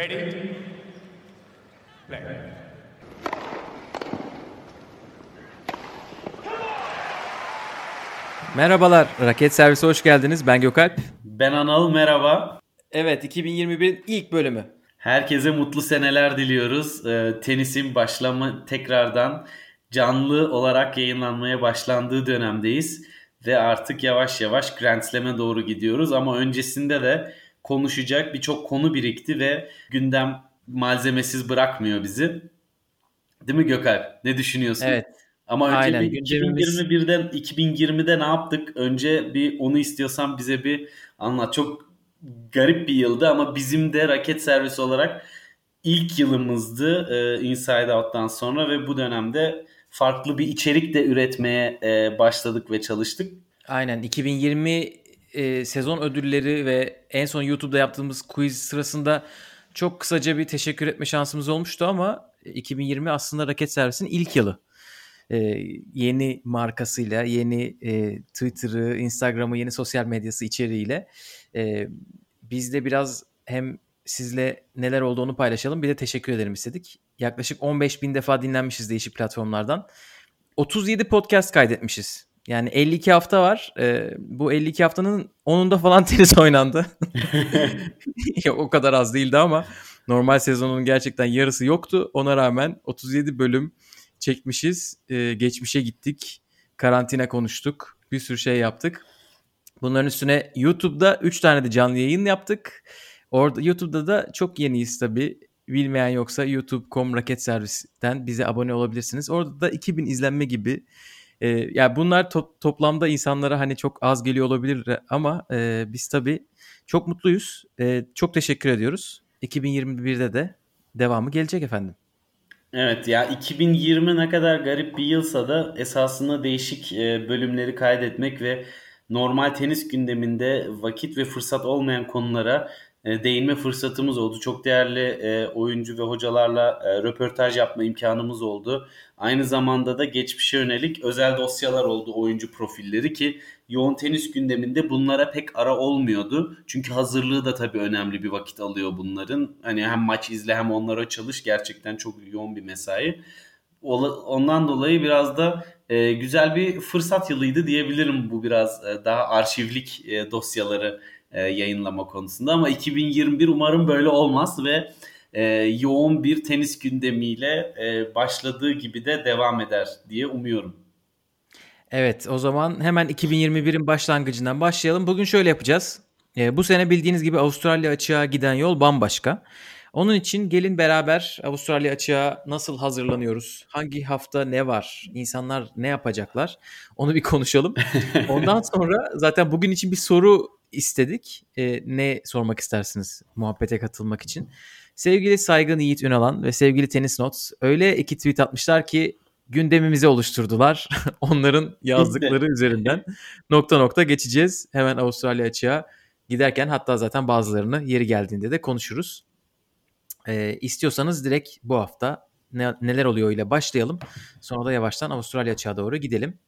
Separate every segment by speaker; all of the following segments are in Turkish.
Speaker 1: Ready? Play.
Speaker 2: Merhabalar, Raket Servisi hoş geldiniz. Ben Gökalp.
Speaker 3: Ben Anıl merhaba.
Speaker 2: Evet, 2021'in ilk bölümü.
Speaker 3: Herkese mutlu seneler diliyoruz. Ee, tenisin başlama tekrardan canlı olarak yayınlanmaya başlandığı dönemdeyiz. Ve artık yavaş yavaş Grand Slam'e doğru gidiyoruz. Ama öncesinde de konuşacak birçok konu birikti ve gündem malzemesiz bırakmıyor bizi. Değil mi Gökalp? Ne düşünüyorsun?
Speaker 2: Evet.
Speaker 3: Ama önce
Speaker 2: Aynen,
Speaker 3: bir
Speaker 2: gündemimiz-
Speaker 3: 2021'den 2020'de ne yaptık? Önce bir onu istiyorsan bize bir anlat. Çok garip bir yıldı ama bizim de raket servisi olarak ilk yılımızdı e, Inside Out'tan sonra ve bu dönemde farklı bir içerik de üretmeye e, başladık ve çalıştık.
Speaker 2: Aynen 2020 e, sezon ödülleri ve en son YouTube'da yaptığımız quiz sırasında çok kısaca bir teşekkür etme şansımız olmuştu ama 2020 aslında Raket Servisi'nin ilk yılı. E, yeni markasıyla, yeni e, Twitter'ı, Instagram'ı, yeni sosyal medyası içeriğiyle e, biz de biraz hem sizle neler olduğunu paylaşalım bir de teşekkür ederim istedik. Yaklaşık 15 bin defa dinlenmişiz değişik platformlardan. 37 podcast kaydetmişiz. Yani 52 hafta var. Ee, bu 52 haftanın 10'unda falan tenis oynandı. Yok, o kadar az değildi ama normal sezonun gerçekten yarısı yoktu. Ona rağmen 37 bölüm çekmişiz. Ee, geçmişe gittik. Karantina konuştuk. Bir sürü şey yaptık. Bunların üstüne YouTube'da 3 tane de canlı yayın yaptık. Orada YouTube'da da çok yeniyiz tabii. Bilmeyen yoksa youtube.com raket servisten bize abone olabilirsiniz. Orada da 2000 izlenme gibi. Ee, ya bunlar to- toplamda insanlara hani çok az geliyor olabilir ama e, biz tabii çok mutluyuz. E, çok teşekkür ediyoruz. 2021'de de devamı gelecek efendim.
Speaker 3: Evet ya 2020 ne kadar garip bir yılsa da esasında değişik e, bölümleri kaydetmek ve normal tenis gündeminde vakit ve fırsat olmayan konulara e, değinme fırsatımız oldu. Çok değerli e, oyuncu ve hocalarla e, röportaj yapma imkanımız oldu. Aynı zamanda da geçmişe yönelik özel dosyalar oldu oyuncu profilleri ki yoğun tenis gündeminde bunlara pek ara olmuyordu. Çünkü hazırlığı da tabii önemli bir vakit alıyor bunların. Hani hem maç izle hem onlara çalış gerçekten çok yoğun bir mesai. Ondan dolayı biraz da güzel bir fırsat yılıydı diyebilirim bu biraz daha arşivlik dosyaları e, yayınlama konusunda ama 2021 umarım böyle olmaz ve e, yoğun bir tenis gündemiyle e, başladığı gibi de devam eder diye umuyorum.
Speaker 2: Evet o zaman hemen 2021'in başlangıcından başlayalım. Bugün şöyle yapacağız. Ee, bu sene bildiğiniz gibi Avustralya açığa giden yol bambaşka. Onun için gelin beraber Avustralya açığa nasıl hazırlanıyoruz? Hangi hafta ne var? İnsanlar ne yapacaklar? Onu bir konuşalım. Ondan sonra zaten bugün için bir soru istedik. Ee, ne sormak istersiniz muhabbete katılmak için? Sevgili Saygın Yiğit Ünalan ve sevgili Tenis Notes öyle iki tweet atmışlar ki gündemimizi oluşturdular. Onların yazdıkları üzerinden nokta nokta geçeceğiz. Hemen Avustralya açığa giderken hatta zaten bazılarını yeri geldiğinde de konuşuruz. Ee, istiyorsanız direkt bu hafta ne, neler oluyor ile başlayalım. Sonra da yavaştan Avustralya açığa doğru gidelim.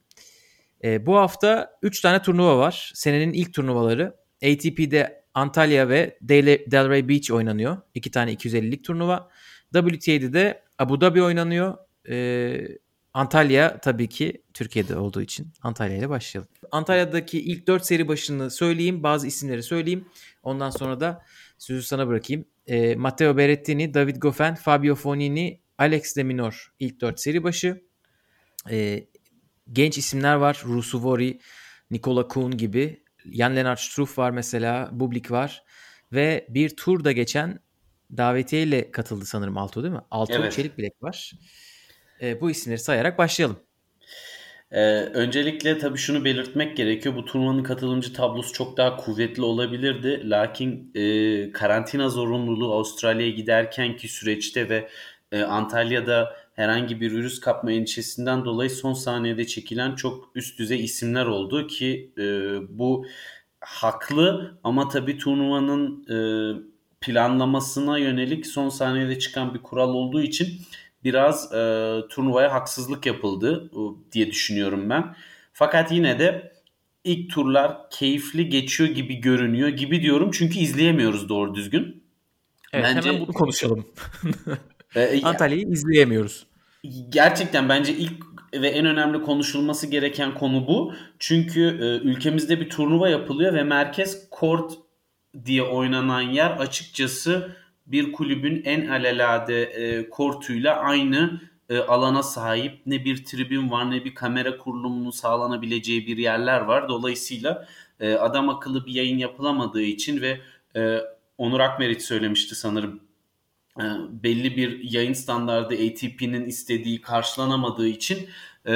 Speaker 2: Ee, bu hafta 3 tane turnuva var. Senenin ilk turnuvaları. ATP'de Antalya ve Del- Delray Beach oynanıyor. İki tane 250'lik turnuva. WTA'de de Abu Dhabi oynanıyor. Ee, Antalya tabii ki Türkiye'de olduğu için Antalya ile başlayalım. Antalya'daki ilk 4 seri başını söyleyeyim. Bazı isimleri söyleyeyim. Ondan sonra da sözü sana bırakayım. Ee, Matteo Berrettini, David Goffin, Fabio Fognini, Alex de Minaur ilk 4 seri başı. Ee, genç isimler var. Rusuvori, Nikola Kuhn gibi. Jan Lennart Struff var mesela. Bublik var. Ve bir turda geçen davetiye ile katıldı sanırım Alto değil mi? Alto
Speaker 3: Evet.
Speaker 2: Çelik Bilek var. Ee, bu isimleri sayarak başlayalım.
Speaker 3: Ee, öncelikle tabii şunu belirtmek gerekiyor. Bu turnuvanın katılımcı tablosu çok daha kuvvetli olabilirdi. Lakin e, karantina zorunluluğu Avustralya'ya giderkenki süreçte ve e, Antalya'da herhangi bir virüs kapma endişesinden dolayı son saniyede çekilen çok üst düzey isimler oldu ki e, bu haklı ama tabii turnuvanın e, planlamasına yönelik son saniyede çıkan bir kural olduğu için biraz e, turnuvaya haksızlık yapıldı e, diye düşünüyorum ben. Fakat yine de ilk turlar keyifli geçiyor gibi görünüyor gibi diyorum çünkü izleyemiyoruz doğru düzgün.
Speaker 2: Evet
Speaker 3: Bence-
Speaker 2: hemen bunu konuşalım.
Speaker 3: Ee,
Speaker 2: Antalya'yı izleyemiyoruz.
Speaker 3: Gerçekten bence ilk ve en önemli konuşulması gereken konu bu. Çünkü e, ülkemizde bir turnuva yapılıyor ve merkez kort diye oynanan yer açıkçası bir kulübün en alelade e, kortuyla aynı e, alana sahip. Ne bir tribün var ne bir kamera kurulumunun sağlanabileceği bir yerler var. Dolayısıyla e, adam akıllı bir yayın yapılamadığı için ve e, Onur Akmeriç söylemişti sanırım belli bir yayın standardı ATP'nin istediği karşılanamadığı için e,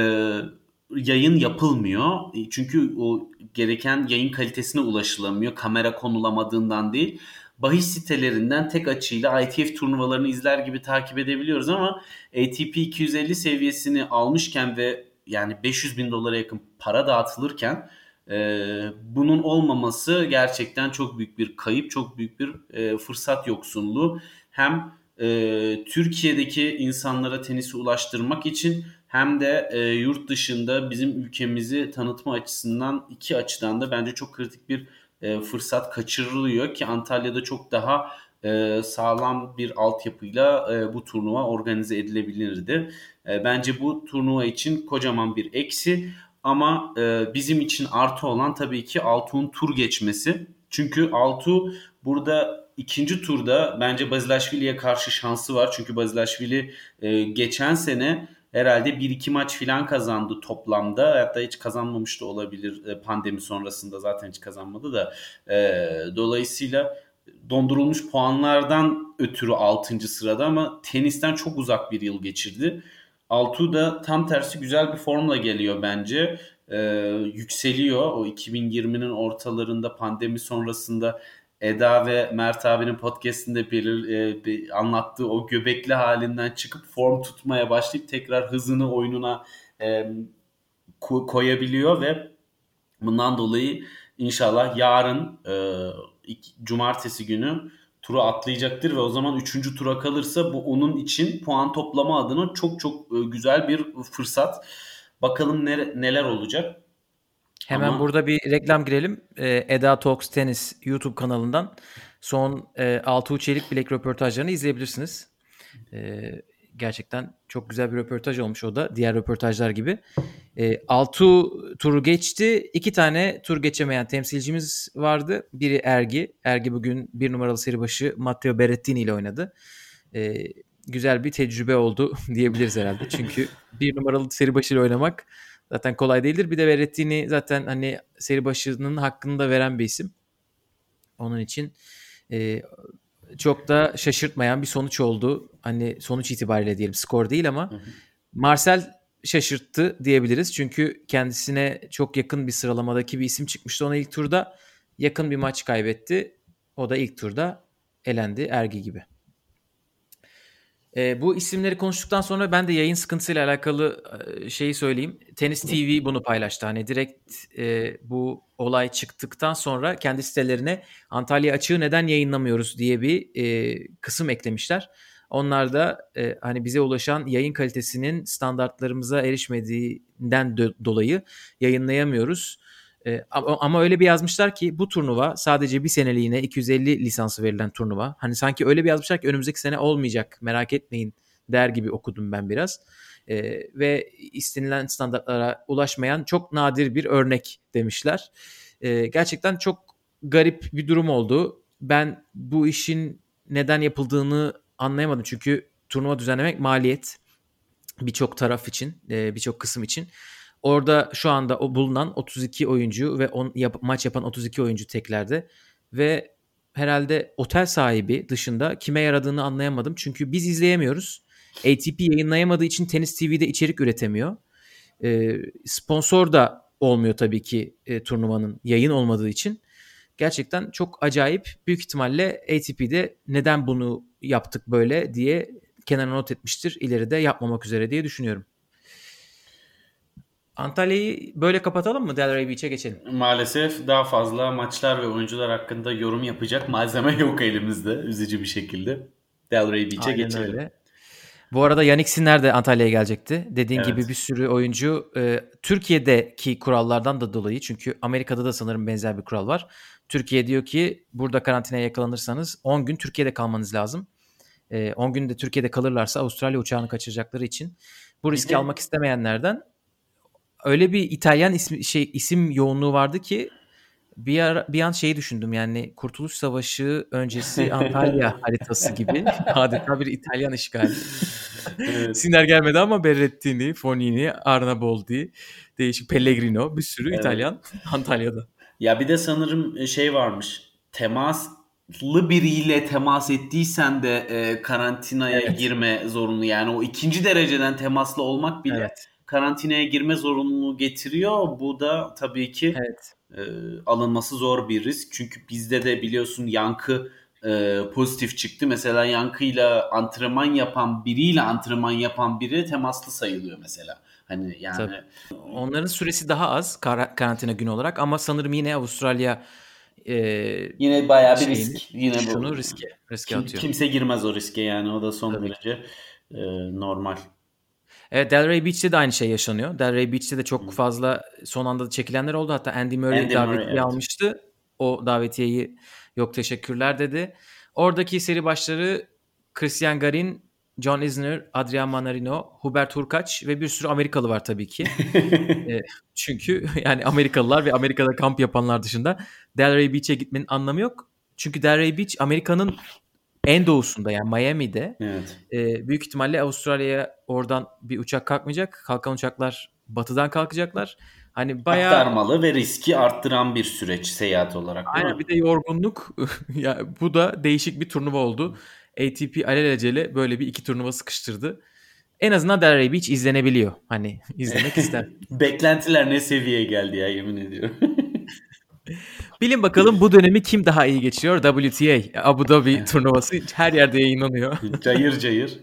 Speaker 3: yayın yapılmıyor. E, Çünkü o gereken yayın kalitesine ulaşılamıyor. Kamera konulamadığından değil. Bahis sitelerinden tek açıyla ITF turnuvalarını izler gibi takip edebiliyoruz ama ATP 250 seviyesini almışken ve yani 500 bin dolara yakın para dağıtılırken e, bunun olmaması gerçekten çok büyük bir kayıp, çok büyük bir e, fırsat yoksunluğu. Hem e, Türkiye'deki insanlara tenisi ulaştırmak için hem de e, yurt dışında bizim ülkemizi tanıtma açısından iki açıdan da bence çok kritik bir e, fırsat kaçırılıyor ki Antalya'da çok daha e, sağlam bir altyapıyla e, bu turnuva organize edilebilirdi. E, bence bu turnuva için kocaman bir eksi ama e, bizim için artı olan tabii ki Altuğ'un tur geçmesi. Çünkü Altuğ burada ikinci turda bence Bazilashvili'ye karşı şansı var. Çünkü Bazilashvili e, geçen sene herhalde 1-2 maç filan kazandı toplamda. Hatta hiç kazanmamış da olabilir e, pandemi sonrasında zaten hiç kazanmadı da. E, dolayısıyla dondurulmuş puanlardan ötürü 6. sırada ama tenisten çok uzak bir yıl geçirdi. Altuğ da tam tersi güzel bir formla geliyor bence. Ee, yükseliyor. O 2020'nin ortalarında pandemi sonrasında Eda ve Mert abinin podcastinde belir, e, bir anlattığı o göbekli halinden çıkıp form tutmaya başlayıp tekrar hızını oyununa e, ko- koyabiliyor ve bundan dolayı inşallah yarın e, ilk- cumartesi günü turu atlayacaktır ve o zaman 3. tura kalırsa bu onun için puan toplama adına çok çok e, güzel bir fırsat. Bakalım neler olacak.
Speaker 2: Hemen
Speaker 3: Ama-
Speaker 2: burada bir reklam girelim. Ee, Eda Talks Tennis YouTube kanalından son e, Altuğ Çelik bilek röportajlarını izleyebilirsiniz. Ee, gerçekten çok güzel bir röportaj olmuş o da. Diğer röportajlar gibi. Ee, Altuğ turu geçti. İki tane tur geçemeyen temsilcimiz vardı. Biri Ergi. Ergi bugün bir numaralı seri başı Matteo Berrettini ile oynadı. Ee, güzel bir tecrübe oldu diyebiliriz herhalde. Çünkü bir numaralı seri başıyla oynamak zaten kolay değildir. Bir de Berrettini zaten hani seri başının hakkını da veren bir isim. Onun için e, çok da şaşırtmayan bir sonuç oldu. Hani sonuç itibariyle diyelim skor değil ama
Speaker 3: Hı hı.
Speaker 2: Marcel şaşırttı diyebiliriz. Çünkü kendisine çok yakın bir sıralamadaki bir isim çıkmıştı. Ona ilk turda yakın bir maç kaybetti. O da ilk turda elendi Ergi gibi. E, bu isimleri konuştuktan sonra ben de yayın sıkıntısıyla alakalı e, şeyi söyleyeyim. Tenis TV bunu paylaştı. Hani direkt e, bu olay çıktıktan sonra kendi sitelerine Antalya açığı neden yayınlamıyoruz diye bir e, kısım eklemişler. Onlar da e, hani bize ulaşan yayın kalitesinin standartlarımıza erişmediğinden dö- dolayı yayınlayamıyoruz. E, ama, ama öyle bir yazmışlar ki bu turnuva sadece bir seneliğine 250 lisansı verilen turnuva. Hani sanki öyle bir yazmışlar ki önümüzdeki sene olmayacak merak etmeyin der gibi okudum ben biraz. E, ve istenilen standartlara ulaşmayan çok nadir bir örnek demişler. E, gerçekten çok garip bir durum oldu. Ben bu işin neden yapıldığını anlayamadım. Çünkü turnuva düzenlemek maliyet birçok taraf için, e, birçok kısım için. Orada şu anda bulunan 32 oyuncu ve on, yap, maç yapan 32 oyuncu teklerde ve herhalde otel sahibi dışında kime yaradığını anlayamadım. Çünkü biz izleyemiyoruz. ATP yayınlayamadığı için Tenis TV'de içerik üretemiyor. E, sponsor da olmuyor tabii ki e, turnuvanın yayın olmadığı için. Gerçekten çok acayip. Büyük ihtimalle ATP'de neden bunu yaptık böyle diye kenara not etmiştir. İleride yapmamak üzere diye düşünüyorum. Antalya'yı böyle kapatalım mı? Delray Beach'e geçelim.
Speaker 3: Maalesef daha fazla maçlar ve oyuncular hakkında yorum yapacak malzeme yok elimizde üzücü bir şekilde. Delray Beach'e geçelim.
Speaker 2: öyle. Bu arada Yannick Sinner de Antalya'ya gelecekti. Dediğin
Speaker 3: Evet.
Speaker 2: gibi bir sürü oyuncu e, Türkiye'deki kurallardan da dolayı çünkü Amerika'da da sanırım benzer bir kural var. Türkiye diyor ki burada karantinaya yakalanırsanız 10 gün Türkiye'de kalmanız lazım. E, 10 gün de Türkiye'de kalırlarsa Avustralya uçağını kaçıracakları için bu riski
Speaker 3: de-
Speaker 2: almak istemeyenlerden öyle bir İtalyan ismi, şey isim yoğunluğu vardı ki bir ara, bir an şeyi düşündüm yani Kurtuluş Savaşı öncesi Antalya haritası gibi adeta bir İtalyan işgali.
Speaker 3: Evet.
Speaker 2: Sinir gelmedi ama Berrettini, Fonini, Arnaboldi, değişik Pellegrino bir sürü
Speaker 3: Evet.
Speaker 2: İtalyan Antalya'da.
Speaker 3: Ya bir de sanırım şey varmış. Temaslı biriyle temas ettiysen de e, karantinaya
Speaker 2: Evet.
Speaker 3: girme zorunlu. Yani o ikinci dereceden temaslı olmak bile
Speaker 2: Evet.
Speaker 3: Karantinaya girme zorunluluğu getiriyor. Bu da tabii ki
Speaker 2: Evet.
Speaker 3: e, alınması zor bir risk. Çünkü bizde de biliyorsun yankı e, pozitif çıktı. Mesela yankıyla antrenman yapan biriyle antrenman yapan biri temaslı sayılıyor mesela. Hani yani
Speaker 2: Tabii. Onların süresi daha az kar- karantina günü olarak ama sanırım yine Avustralya e,
Speaker 3: yine bayağı bir
Speaker 2: şeyini,
Speaker 3: risk. Yine bu
Speaker 2: riske, riske
Speaker 3: Kim-
Speaker 2: atıyor.
Speaker 3: kimse girmez o riske yani o da son
Speaker 2: Tabii.
Speaker 3: derece e, normal.
Speaker 2: Evet Delray Beach'te de aynı şey yaşanıyor. Delray Beach'te de çok fazla son anda çekilenler oldu. Hatta Andy Murray
Speaker 3: Andy Murray,
Speaker 2: davetiye
Speaker 3: evet.
Speaker 2: almıştı. O davetiyeyi yok teşekkürler dedi. Oradaki seri başları Christian Garin, John Isner, Adrian Manarino, Hubert Hurkaç ve bir sürü Amerikalı var tabii ki. E, çünkü yani Amerikalılar ve Amerika'da kamp yapanlar dışında Delray Beach'e gitmenin anlamı yok. Çünkü Delray Beach Amerika'nın en doğusunda yani Miami'de.
Speaker 3: Evet.
Speaker 2: E, büyük ihtimalle Avustralya'ya oradan bir uçak kalkmayacak. Kalkan uçaklar batıdan kalkacaklar. Hani bayağı
Speaker 3: Aktarmalı ve riski arttıran bir süreç seyahat olarak.
Speaker 2: aynen
Speaker 3: mi?
Speaker 2: bir de yorgunluk. ya bu da değişik bir turnuva oldu. ATP alelacele böyle bir iki turnuva sıkıştırdı. En azından Delray Beach izlenebiliyor. Hani izlemek ister.
Speaker 3: Beklentiler ne seviyeye geldi ya yemin ediyorum.
Speaker 2: Bilin bakalım bu dönemi kim daha iyi geçiyor? WTA, Abu Dhabi turnuvası her yerde yayınlanıyor.
Speaker 3: cayır cayır.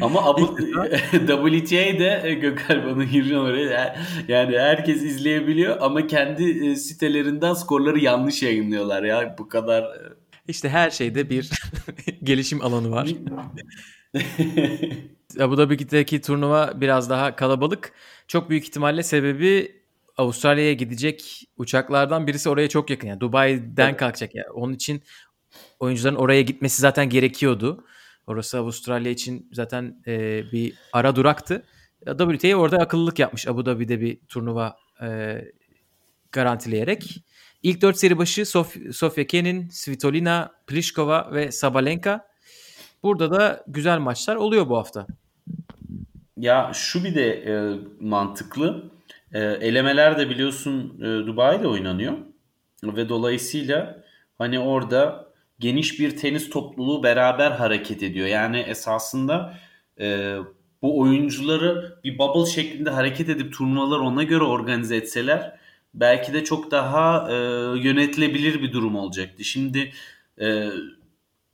Speaker 3: Ama Abu WTA'de e, Gökhan bana oraya. Yani herkes izleyebiliyor ama kendi e, sitelerinden skorları yanlış yayınlıyorlar ya. Bu kadar e,
Speaker 2: İşte her şeyde bir gelişim alanı var. Abu Dhabi'deki turnuva biraz daha kalabalık. Çok büyük ihtimalle sebebi Avustralya'ya gidecek uçaklardan birisi oraya çok yakın. Yani Dubai'den
Speaker 3: Evet.
Speaker 2: kalkacak. Yani onun için oyuncuların oraya gitmesi zaten gerekiyordu. Orası Avustralya için zaten e, bir ara duraktı. WTA orada akıllılık yapmış Abu Dhabi'de bir turnuva e, garantileyerek. İlk dört seri başı Sof- Sofia Kenin, Svitolina, Pliskova ve Sabalenka. Burada da güzel maçlar oluyor bu hafta.
Speaker 3: Ya şu bir de e, mantıklı. E, elemeler de biliyorsun e, Dubai'de oynanıyor. Ve dolayısıyla hani orada geniş bir tenis topluluğu beraber hareket ediyor. Yani esasında e, bu oyuncuları bir bubble şeklinde hareket edip turnuvalar ona göre organize etseler belki de çok daha e, yönetilebilir bir durum olacaktı. Şimdi e,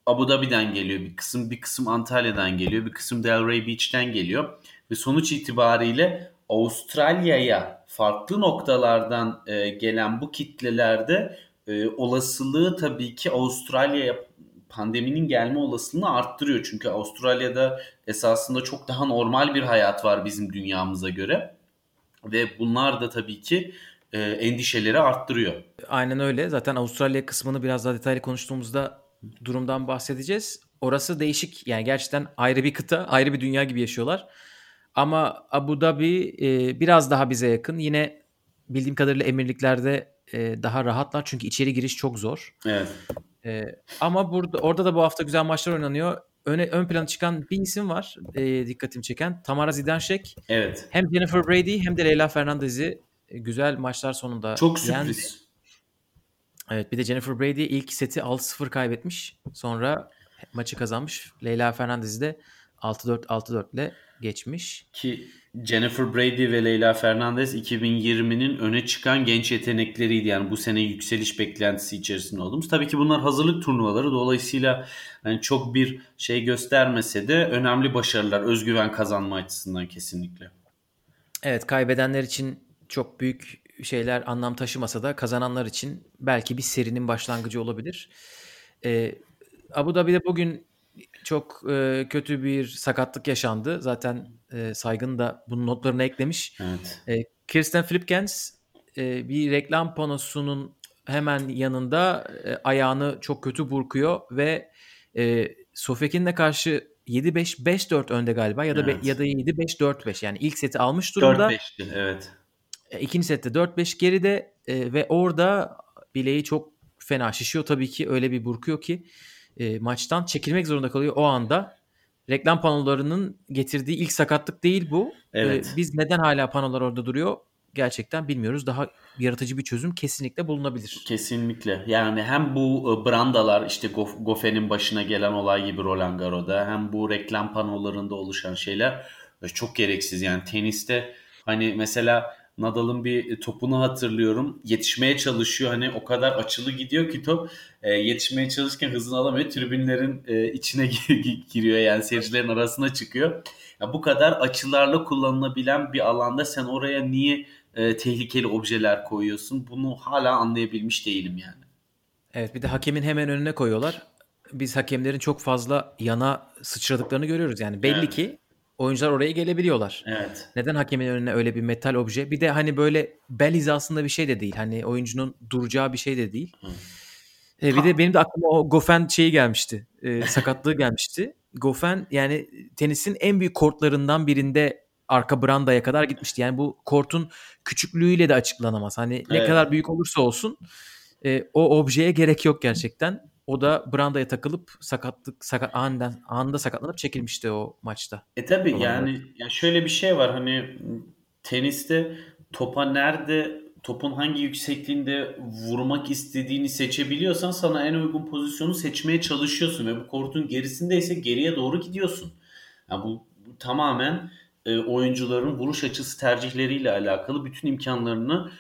Speaker 3: Abu Dhabi'den geliyor bir kısım, bir kısım Antalya'dan geliyor, bir kısım Delray Beach'ten geliyor ve sonuç itibariyle Avustralya'ya farklı noktalardan e, gelen bu kitlelerde e, olasılığı tabii ki Avustralya'ya pandeminin gelme olasılığını arttırıyor. Çünkü Avustralya'da esasında çok daha normal bir hayat var bizim dünyamıza göre ve bunlar da tabii ki e, endişeleri arttırıyor.
Speaker 2: Aynen öyle. Zaten Avustralya kısmını biraz daha detaylı konuştuğumuzda durumdan bahsedeceğiz. Orası değişik. Yani gerçekten ayrı bir kıta, ayrı bir dünya gibi yaşıyorlar. Ama Abu Dhabi e, biraz daha bize yakın. Yine bildiğim kadarıyla emirliklerde e, daha rahatlar çünkü içeri giriş çok zor.
Speaker 3: Evet.
Speaker 2: E, ama burada orada da bu hafta güzel maçlar oynanıyor. Öne, ön plana çıkan bir isim var e, dikkatimi çeken. Tamara Zidansek.
Speaker 3: Evet.
Speaker 2: Hem Jennifer Brady hem de Leyla Fernandez'i e, güzel maçlar sonunda
Speaker 3: Çok
Speaker 2: yendi.
Speaker 3: sürpriz.
Speaker 2: Evet bir de Jennifer Brady ilk seti 6-0 kaybetmiş. Sonra maçı kazanmış. Leyla Fernandez de 6-4 6-4 ile geçmiş.
Speaker 3: Ki Jennifer Brady ve Leyla Fernandez 2020'nin öne çıkan genç yetenekleriydi. Yani bu sene yükseliş beklentisi içerisinde olduğumuz. Tabii ki bunlar hazırlık turnuvaları. Dolayısıyla hani çok bir şey göstermese de önemli başarılar, özgüven kazanma açısından kesinlikle.
Speaker 2: Evet kaybedenler için çok büyük şeyler anlam taşımasa da kazananlar için belki bir serinin başlangıcı olabilir. Ee, Abu Dhabi'de bugün çok e, kötü bir sakatlık yaşandı. Zaten e, Saygın da bunun notlarına eklemiş.
Speaker 3: Evet.
Speaker 2: E, Kirsten Flipkens e, bir reklam panosunun hemen yanında e, ayağını çok kötü burkuyor ve e, Sofekin'le karşı 7-5 5-4 önde galiba ya da
Speaker 3: Evet.
Speaker 2: be- ya da 7-5 4-5 yani ilk seti almış durumda.
Speaker 3: 4-5'ti evet.
Speaker 2: E, İkinci sette 4-5 geride e, ve orada bileği çok fena şişiyor tabii ki öyle bir burkuyor ki e, maçtan çekilmek zorunda kalıyor o anda. Reklam panolarının getirdiği ilk sakatlık değil bu. E,
Speaker 3: Evet.
Speaker 2: biz neden hala panolar orada duruyor gerçekten bilmiyoruz. Daha yaratıcı bir çözüm kesinlikle bulunabilir.
Speaker 3: Kesinlikle. Yani hem bu e, brandalar işte Goff- Goffen'in başına gelen olay gibi Roland Garros'da hem bu reklam panolarında oluşan şeyler e, çok gereksiz. Yani teniste hani mesela Nadal'ın bir topunu hatırlıyorum. Yetişmeye çalışıyor. Hani o kadar açılı gidiyor ki top e, yetişmeye çalışırken hızını alamıyor. Tribünlerin e, içine gir- giriyor yani seyircilerin arasına çıkıyor. Ya bu kadar açılarla kullanılabilen bir alanda sen oraya niye e, tehlikeli objeler koyuyorsun? Bunu hala anlayabilmiş değilim yani.
Speaker 2: Evet bir de hakemin hemen önüne koyuyorlar. Biz hakemlerin çok fazla yana sıçradıklarını görüyoruz. Yani belli
Speaker 3: Evet.
Speaker 2: ki oyuncular oraya gelebiliyorlar.
Speaker 3: Evet.
Speaker 2: Neden hakemin önüne öyle bir metal obje? Bir de hani böyle bel hizasında bir şey de değil. Hani oyuncunun duracağı bir şey de değil.
Speaker 3: Hı.
Speaker 2: E, bir de benim de aklıma o Goffin şeyi gelmişti. E, sakatlığı gelmişti. Goffin yani tenisin en büyük kortlarından birinde arka brandaya kadar gitmişti. Yani bu kortun küçüklüğüyle de açıklanamaz. Hani ne
Speaker 3: Evet.
Speaker 2: kadar büyük olursa olsun e, o objeye gerek yok gerçekten. O da brandaya takılıp sakatlık sakat aniden anında sakatlanıp çekilmişti o maçta.
Speaker 3: E tabi yani, yani şöyle bir şey var hani teniste topa nerede topun hangi yüksekliğinde vurmak istediğini seçebiliyorsan sana en uygun pozisyonu seçmeye çalışıyorsun ve bu kortun gerisindeyse geriye doğru gidiyorsun. Yani bu, bu tamamen e, oyuncuların vuruş açısı tercihleriyle alakalı bütün imkanlarını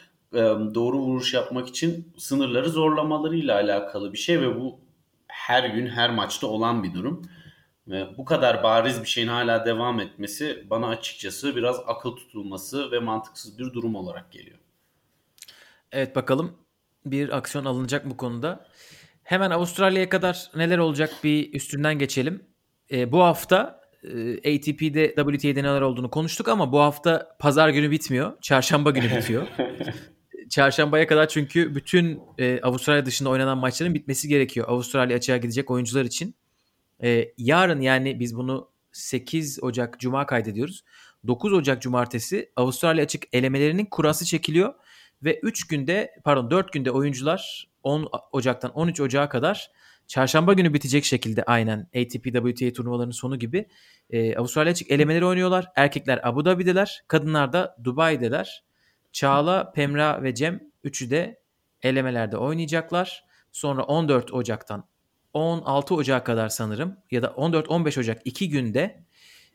Speaker 3: doğru vuruş yapmak için sınırları zorlamalarıyla alakalı bir şey ve bu her gün her maçta olan bir durum. Ve bu kadar bariz bir şeyin hala devam etmesi bana açıkçası biraz akıl tutulması ve mantıksız bir durum olarak geliyor.
Speaker 2: Evet bakalım bir aksiyon alınacak bu konuda. Hemen Avustralya'ya kadar neler olacak bir üstünden geçelim. E, bu hafta e, ATP'de WTA'de neler olduğunu konuştuk ama bu hafta pazar günü bitmiyor. Çarşamba günü bitiyor. Çarşambaya kadar çünkü bütün e, Avustralya dışında oynanan maçların bitmesi gerekiyor. Avustralya açığa gidecek oyuncular için. E, yarın yani biz bunu 8 Ocak Cuma kaydediyoruz. 9 Ocak Cumartesi Avustralya açık elemelerinin kurası çekiliyor. Ve 3 günde pardon 4 günde oyuncular 10 Ocak'tan 13 Ocak'a kadar çarşamba günü bitecek şekilde aynen ATP WTA turnuvalarının sonu gibi e, Avustralya açık elemeleri oynuyorlar. Erkekler Abu Dhabi'deler, kadınlar da Dubai'deler. Çağla, Pemra ve Cem üçü de elemelerde oynayacaklar. Sonra 14 Ocak'tan 16 Ocak'a kadar sanırım ya da 14-15 Ocak 2 günde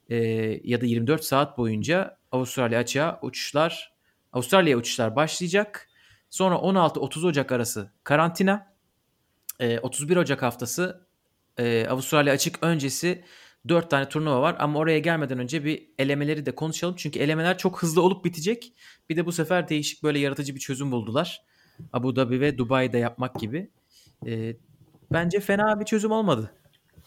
Speaker 2: e, ya da 24 saat boyunca Avustralya açığa uçuşlar Avustralya'ya uçuşlar başlayacak. Sonra 16-30 Ocak arası karantina. E, 31 Ocak haftası e, Avustralya açık öncesi 4 tane turnuva var ama oraya gelmeden önce bir elemeleri de konuşalım. Çünkü elemeler çok hızlı olup bitecek. Bir de bu sefer değişik böyle yaratıcı bir çözüm buldular. Abu Dhabi ve Dubai'de yapmak gibi. E, bence fena bir çözüm olmadı.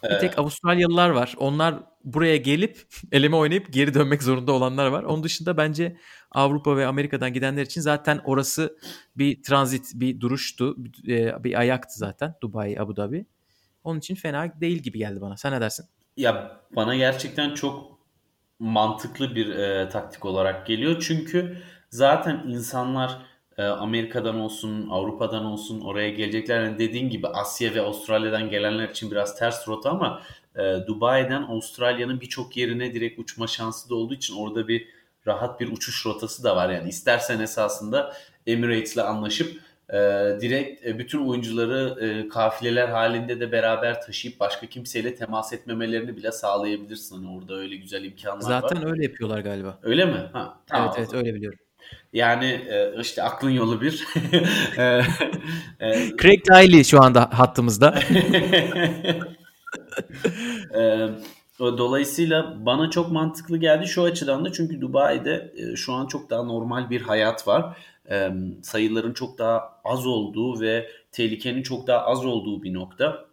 Speaker 2: Bir tek Avustralyalılar var. Onlar buraya gelip eleme oynayıp geri dönmek zorunda olanlar var. Onun dışında bence Avrupa ve Amerika'dan gidenler için zaten orası bir transit, bir duruştu, bir, e, bir ayaktı zaten Dubai, Abu Dhabi. Onun için fena değil gibi geldi bana. Sen ne dersin?
Speaker 3: Ya bana gerçekten çok mantıklı bir e, taktik olarak geliyor. Çünkü zaten insanlar e, Amerika'dan olsun, Avrupa'dan olsun oraya gelecekler. Yani dediğin gibi Asya ve Avustralya'dan gelenler için biraz ters rota ama e, Dubai'den Avustralya'nın birçok yerine direkt uçma şansı da olduğu için orada bir rahat bir uçuş rotası da var. Yani istersen esasında Emirates'le anlaşıp e, direkt e, bütün oyuncuları e, kafileler halinde de beraber taşıyıp başka kimseyle temas etmemelerini bile sağlayabilirsin. Hani orada öyle güzel imkanlar
Speaker 2: Zaten
Speaker 3: var.
Speaker 2: öyle yapıyorlar galiba.
Speaker 3: Öyle mi? Ha, tamam.
Speaker 2: Evet evet öyle biliyorum.
Speaker 3: Yani e, işte aklın yolu bir. E, e,
Speaker 2: Craig Tiley şu anda hattımızda.
Speaker 3: Dolayısıyla bana çok mantıklı geldi şu açıdan da çünkü Dubai'de şu an çok daha normal bir hayat var. Ee, sayıların çok daha az olduğu ve tehlikenin çok daha az olduğu bir nokta.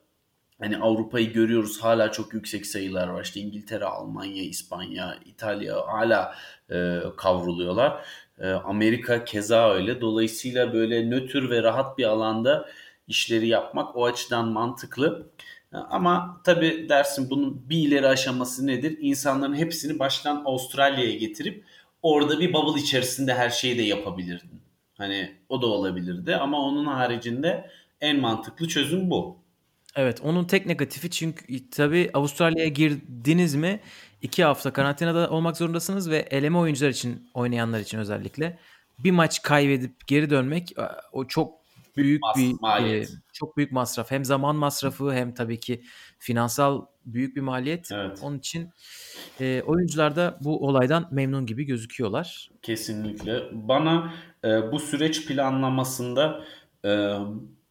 Speaker 3: Hani Avrupa'yı görüyoruz hala çok yüksek sayılar var. İşte İngiltere, Almanya, İspanya, İtalya hala e, kavruluyorlar. E, Amerika keza öyle. Dolayısıyla böyle nötr ve rahat bir alanda işleri yapmak o açıdan mantıklı. E, ama tabii dersin bunun bir ileri aşaması nedir? İnsanların hepsini baştan Avustralya'ya getirip orada bir bubble içerisinde her şeyi de yapabilirdin. Hani o da olabilirdi ama onun haricinde en mantıklı çözüm bu.
Speaker 2: Evet onun tek negatifi çünkü tabii Avustralya'ya girdiniz mi iki hafta karantinada olmak zorundasınız ve eleme oyuncular için oynayanlar için özellikle bir maç kaybedip geri dönmek o çok büyük bir e, çok büyük masraf. Hem zaman masrafı hem tabii ki finansal büyük bir maliyet. Evet. Onun için e, oyuncular da bu olaydan memnun gibi gözüküyorlar.
Speaker 3: Kesinlikle. Bana e, bu süreç planlamasında e,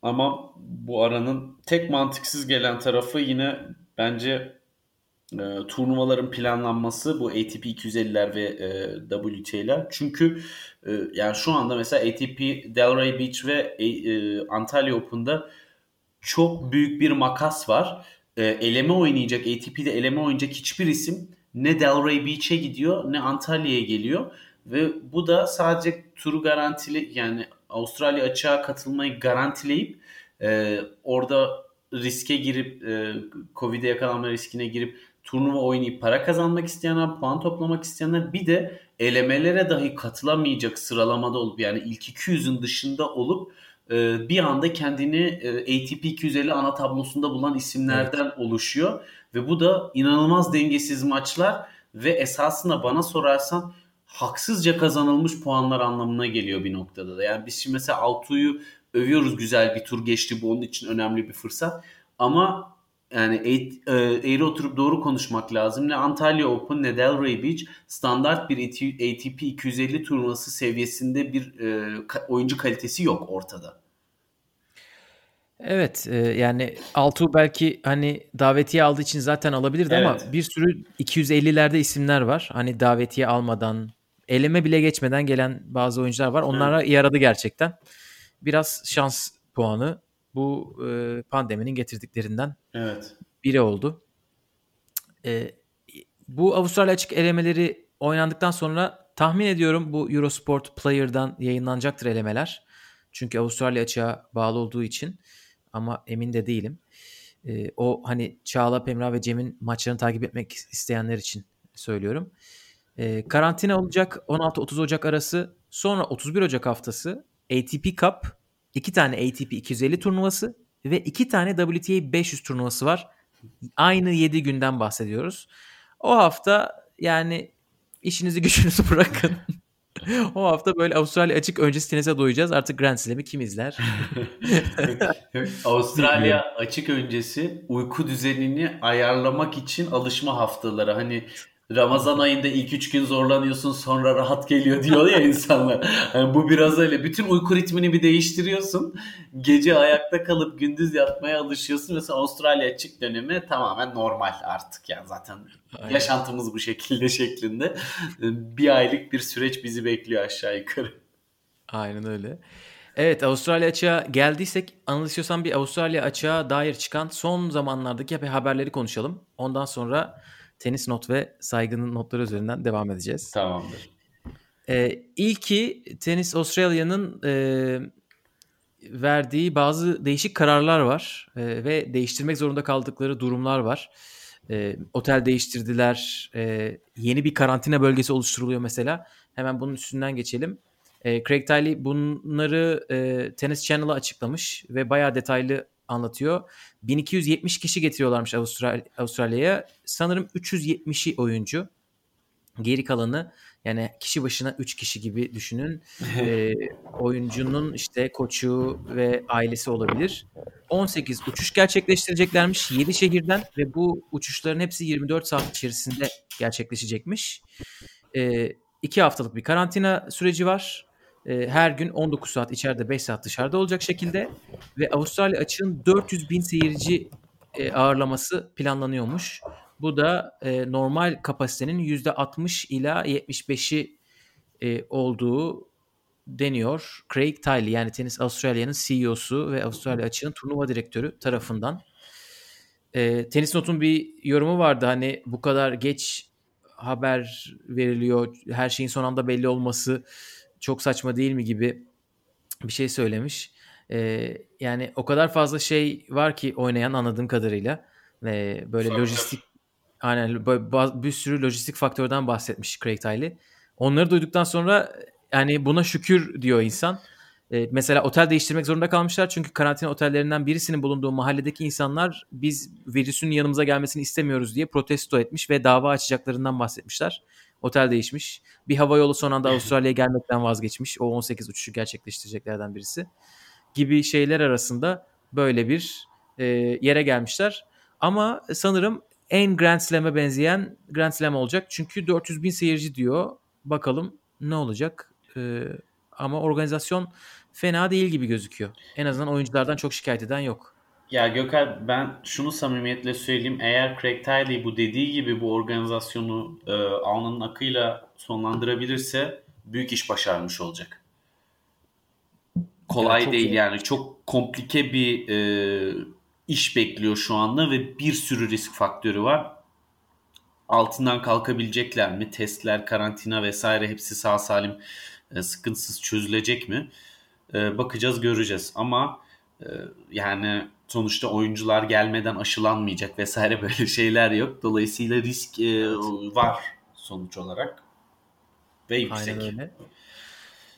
Speaker 3: ama bu aranın tek mantıksız gelen tarafı yine bence e, turnuvaların planlanması bu ATP 250'ler ve e, WT'ler. Çünkü e, yani şu anda mesela ATP Delray Beach ve e, Antalya Open'da çok büyük bir makas var. E, eleme oynayacak, ATP'de eleme oynayacak hiçbir isim ne Delray Beach'e gidiyor ne Antalya'ya geliyor. Ve bu da sadece turu garantili yani Avustralya açığa katılmayı garantileyip e, orada riske girip e, Covid'e yakalanma riskine girip turnuva oynayıp para kazanmak isteyenler, puan toplamak isteyenler bir de elemelere dahi katılamayacak sıralamada olup yani ilk 200'ün dışında olup e, bir anda kendini e, ATP 250 ana tablosunda bulan isimlerden evet. oluşuyor ve bu da inanılmaz dengesiz maçlar ve esasında bana sorarsan haksızca kazanılmış puanlar anlamına geliyor bir noktada da. Yani biz şimdi mesela Altuğ'u övüyoruz güzel bir tur geçti bu onun için önemli bir fırsat. Ama yani e, eğri oturup doğru konuşmak lazım. Ne Antalya Open ne Delray Beach standart bir ATP 250 turnuvası seviyesinde bir e, oyuncu kalitesi yok ortada.
Speaker 2: Evet e, yani Altuğ belki hani davetiye aldığı için zaten alabilirdi evet. ama bir sürü 250'lerde isimler var. Hani davetiye almadan eleme bile geçmeden gelen bazı oyuncular var. Onlara evet. yaradı gerçekten. Biraz şans puanı bu e, pandeminin getirdiklerinden evet. biri oldu. E, bu Avustralya açık elemeleri oynandıktan sonra tahmin ediyorum bu Eurosport Player'dan yayınlanacaktır elemeler. Çünkü Avustralya açığa bağlı olduğu için ama emin de değilim. E, o hani Çağla, Pemra ve Cem'in maçlarını takip etmek isteyenler için söylüyorum. E, karantina olacak 16-30 Ocak arası. Sonra 31 Ocak haftası ATP Cup, iki tane ATP 250 turnuvası ve iki tane WTA 500 turnuvası var. Aynı 7 günden bahsediyoruz. O hafta yani işinizi gücünüzü bırakın. o hafta böyle Avustralya açık öncesi tenise doyacağız. Artık Grand Slam'i kim izler?
Speaker 3: Avustralya açık öncesi uyku düzenini ayarlamak için alışma haftaları. Hani Ramazan ayında ilk üç gün zorlanıyorsun sonra rahat geliyor diyor ya insanlar. Yani bu biraz öyle. Bütün uyku ritmini bir değiştiriyorsun. Gece ayakta kalıp gündüz yatmaya alışıyorsun. Mesela Avustralya açık dönemi tamamen normal artık yani zaten Aynen. yaşantımız bu şekilde şeklinde. Bir aylık bir süreç bizi bekliyor aşağı yukarı.
Speaker 2: Aynen öyle. Evet Avustralya açığa geldiysek anlatıyorsan bir Avustralya açığa dair çıkan son zamanlardaki haberleri konuşalım. Ondan sonra tenis not ve saygının notları üzerinden devam edeceğiz.
Speaker 3: Tamamdır.
Speaker 2: Ee, ilki Tenis Australia'nın e, verdiği bazı değişik kararlar var e, ve değiştirmek zorunda kaldıkları durumlar var. E, otel değiştirdiler, e, yeni bir karantina bölgesi oluşturuluyor mesela. Hemen bunun üstünden geçelim. E, Craig Tiley bunları e, Tennis Channel'a açıklamış ve bayağı detaylı anlatıyor. 1270 kişi getiriyorlarmış Avustral Avustralya'ya. Sanırım 370'i oyuncu. Geri kalanı yani kişi başına 3 kişi gibi düşünün. e, oyuncunun işte koçu ve ailesi olabilir. 18 uçuş gerçekleştireceklermiş 7 şehirden ve bu uçuşların hepsi 24 saat içerisinde gerçekleşecekmiş. E, 2 haftalık bir karantina süreci var e, her gün 19 saat içeride 5 saat dışarıda olacak şekilde ve Avustralya açığın 400 bin seyirci e, ağırlaması planlanıyormuş. Bu da e, normal kapasitenin %60 ila 75'i e, olduğu deniyor. Craig Tiley yani Tenis Avustralya'nın CEO'su ve Avustralya açığın turnuva direktörü tarafından. E, Tenis Not'un bir yorumu vardı hani bu kadar geç haber veriliyor, her şeyin son anda belli olması çok saçma değil mi gibi bir şey söylemiş. Ee, yani o kadar fazla şey var ki oynayan anladığım kadarıyla. Ee, böyle
Speaker 1: Faktör.
Speaker 2: lojistik aynen bir sürü lojistik faktörden bahsetmiş Craig Tiley. Onları duyduktan sonra yani buna şükür diyor insan. Ee, mesela otel değiştirmek zorunda kalmışlar çünkü karantina otellerinden birisinin bulunduğu mahalledeki insanlar biz virüsün yanımıza gelmesini istemiyoruz diye protesto etmiş ve dava açacaklarından bahsetmişler. Otel değişmiş. Bir hava yolu son anda Avustralya'ya gelmekten vazgeçmiş. O 18 uçuşu gerçekleştireceklerden birisi. Gibi şeyler arasında böyle bir e, yere gelmişler. Ama sanırım en Grand Slam'e benzeyen Grand Slam olacak. Çünkü 400 bin seyirci diyor. Bakalım ne olacak. E, ama organizasyon fena değil gibi gözüküyor. En azından oyunculardan çok şikayet eden yok.
Speaker 3: Ya Gökhan ben şunu samimiyetle söyleyeyim. Eğer Craig Tiley bu dediği gibi bu organizasyonu e, alnının akıyla sonlandırabilirse büyük iş başarmış olacak. Kolay
Speaker 2: Ya çok
Speaker 3: değil
Speaker 2: zor.
Speaker 3: yani. Çok komplike bir e, iş bekliyor şu anda ve bir sürü risk faktörü var. Altından kalkabilecekler mi? Testler, karantina vesaire hepsi sağ salim e, sıkıntısız çözülecek mi? E, bakacağız, göreceğiz. Ama e, yani sonuçta oyuncular gelmeden aşılanmayacak vesaire böyle şeyler yok. Dolayısıyla risk e, var sonuç olarak ve yüksek.
Speaker 2: Aynen öyle.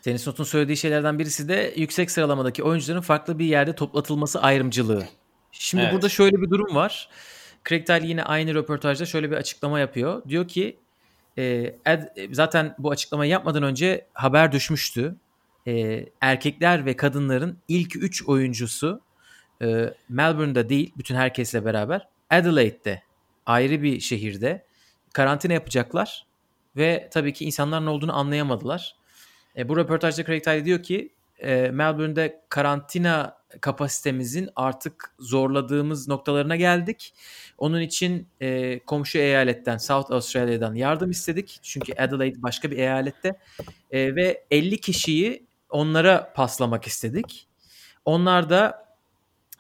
Speaker 2: Not'un söylediği şeylerden birisi de yüksek sıralamadaki oyuncuların farklı bir yerde toplatılması ayrımcılığı. Şimdi
Speaker 3: Evet.
Speaker 2: burada şöyle bir durum var. Craig Tiley yine aynı röportajda şöyle bir açıklama yapıyor. Diyor ki e, Ed- zaten bu açıklamayı yapmadan önce haber düşmüştü. E, erkekler ve kadınların ilk 3 oyuncusu e, Melbourne'da değil bütün herkesle beraber Adelaide'de ayrı bir şehirde karantina yapacaklar ve tabii ki insanlar ne olduğunu anlayamadılar. E, bu röportajda Craig Tiley diyor ki e, Melbourne'de karantina kapasitemizin artık zorladığımız noktalarına geldik. Onun için e, komşu eyaletten South Australia'dan yardım istedik. Çünkü Adelaide başka bir eyalette E, ve 50 kişiyi onlara paslamak istedik. Onlar da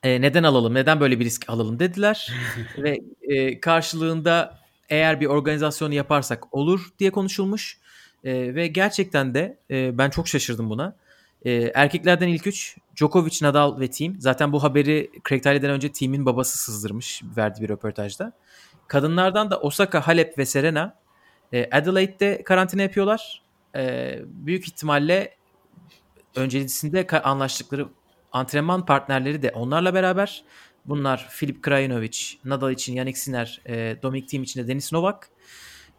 Speaker 2: e, neden alalım, neden böyle bir risk alalım dediler ve e, karşılığında eğer bir organizasyonu yaparsak olur diye konuşulmuş E, ve gerçekten de e, ben çok şaşırdım buna. E, erkeklerden ilk üç Djokovic, Nadal ve Team. Zaten bu haberi Craig Tiley'den önce Team'in babası sızdırmış verdiği bir röportajda. Kadınlardan da Osaka, Halep ve Serena e, Adelaide'de karantina yapıyorlar. E, büyük ihtimalle öncesinde anlaştıkları antrenman partnerleri de onlarla beraber. Bunlar Filip Krajinovic, Nadal için Yannick Sinner, e, Dominic Thiem için de Denis Novak.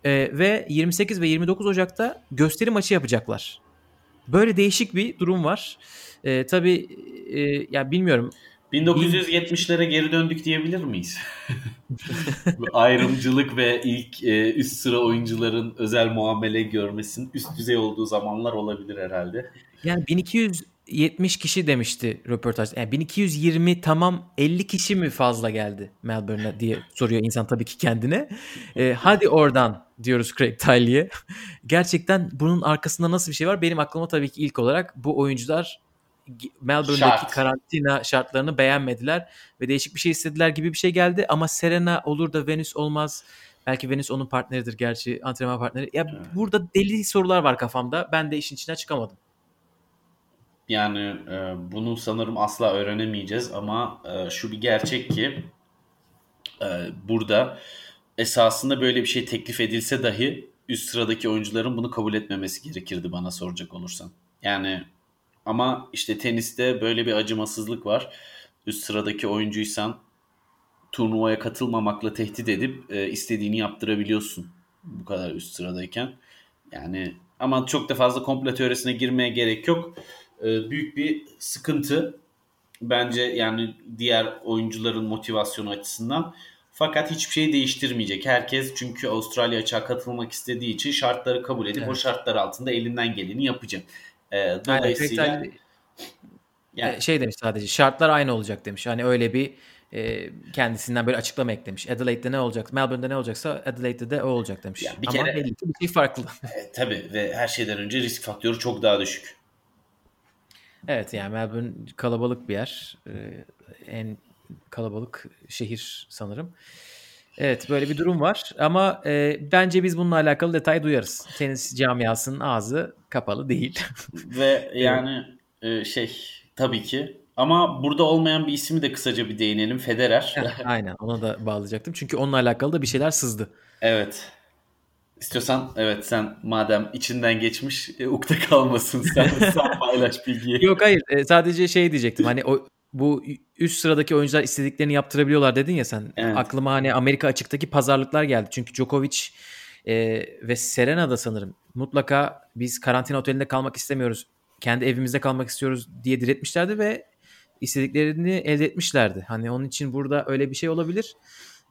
Speaker 2: E, ve 28 ve 29 Ocak'ta gösteri maçı yapacaklar. Böyle değişik bir durum var. E, tabii e, ya bilmiyorum
Speaker 3: 1970'lere geri döndük diyebilir miyiz? Ayrımcılık ve ilk e, üst sıra oyuncuların özel muamele görmesinin üst düzey olduğu zamanlar olabilir herhalde.
Speaker 2: Yani 1270 kişi demişti röportaj. Yani 1220 tamam 50 kişi mi fazla geldi Melbourne'a diye soruyor insan tabii ki kendine. Ee, hadi oradan diyoruz Craig Tiley'e. Gerçekten bunun arkasında nasıl bir şey var? Benim aklıma tabii ki ilk olarak bu oyuncular Melbourne'deki
Speaker 3: Şart.
Speaker 2: karantina şartlarını beğenmediler ve değişik bir şey istediler gibi bir şey geldi ama Serena olur da Venus olmaz. Belki Venus onun partneridir gerçi antrenman partneri. Ya burada deli sorular var kafamda. Ben de işin içine çıkamadım.
Speaker 3: Yani e, bunu sanırım asla öğrenemeyeceğiz ama e, şu bir gerçek ki e, burada esasında böyle bir şey teklif edilse dahi üst sıradaki oyuncuların bunu kabul etmemesi gerekirdi bana soracak olursan. Yani ama işte teniste böyle bir acımasızlık var. Üst sıradaki oyuncuysan turnuvaya katılmamakla tehdit edip e, istediğini yaptırabiliyorsun bu kadar üst sıradayken. Yani ama çok da fazla komplo teorisine girmeye gerek yok. E, büyük bir sıkıntı bence yani diğer oyuncuların motivasyonu açısından. Fakat hiçbir şey değiştirmeyecek. Herkes çünkü Avustralya açığa katılmak istediği için şartları kabul edip
Speaker 2: Evet.
Speaker 3: o şartlar altında elinden geleni yapacak. E, dolayısıyla yani,
Speaker 2: E, şey demiş sadece şartlar aynı olacak demiş. Hani öyle bir e, kendisinden böyle açıklama eklemiş. Adelaide'de ne olacak? Melbourne'de ne olacaksa Adelaide'de de o olacak demiş.
Speaker 3: Ya bir
Speaker 2: Ama
Speaker 3: kere-
Speaker 2: belli ki bir şey farklı.
Speaker 3: e, tabii ve her şeyden önce risk faktörü çok daha düşük.
Speaker 2: Evet yani Melbourne kalabalık bir yer. E, en kalabalık şehir sanırım. Evet böyle bir durum var ama e, bence biz bununla alakalı detay duyarız. Tenis camiasının ağzı kapalı değil.
Speaker 3: Ve yani e, şey tabii ki ama burada olmayan bir ismi de kısaca bir değinelim. Federer.
Speaker 2: Aynen ona da bağlayacaktım. Çünkü onunla alakalı da bir şeyler sızdı.
Speaker 3: Evet. İstiyorsan evet sen madem içinden geçmiş e, ukde kalmasın sen, sen paylaş bilgiyi.
Speaker 2: Yok hayır e, sadece şey diyecektim hani o bu üst sıradaki oyuncular istediklerini yaptırabiliyorlar dedin ya sen.
Speaker 3: Evet.
Speaker 2: Aklıma hani Amerika açıktaki pazarlıklar geldi. Çünkü Djokovic e, ve Serena da sanırım mutlaka biz karantina otelinde kalmak istemiyoruz. Kendi evimizde kalmak istiyoruz diye diretmişlerdi ve istediklerini elde etmişlerdi. Hani onun için burada öyle bir şey olabilir.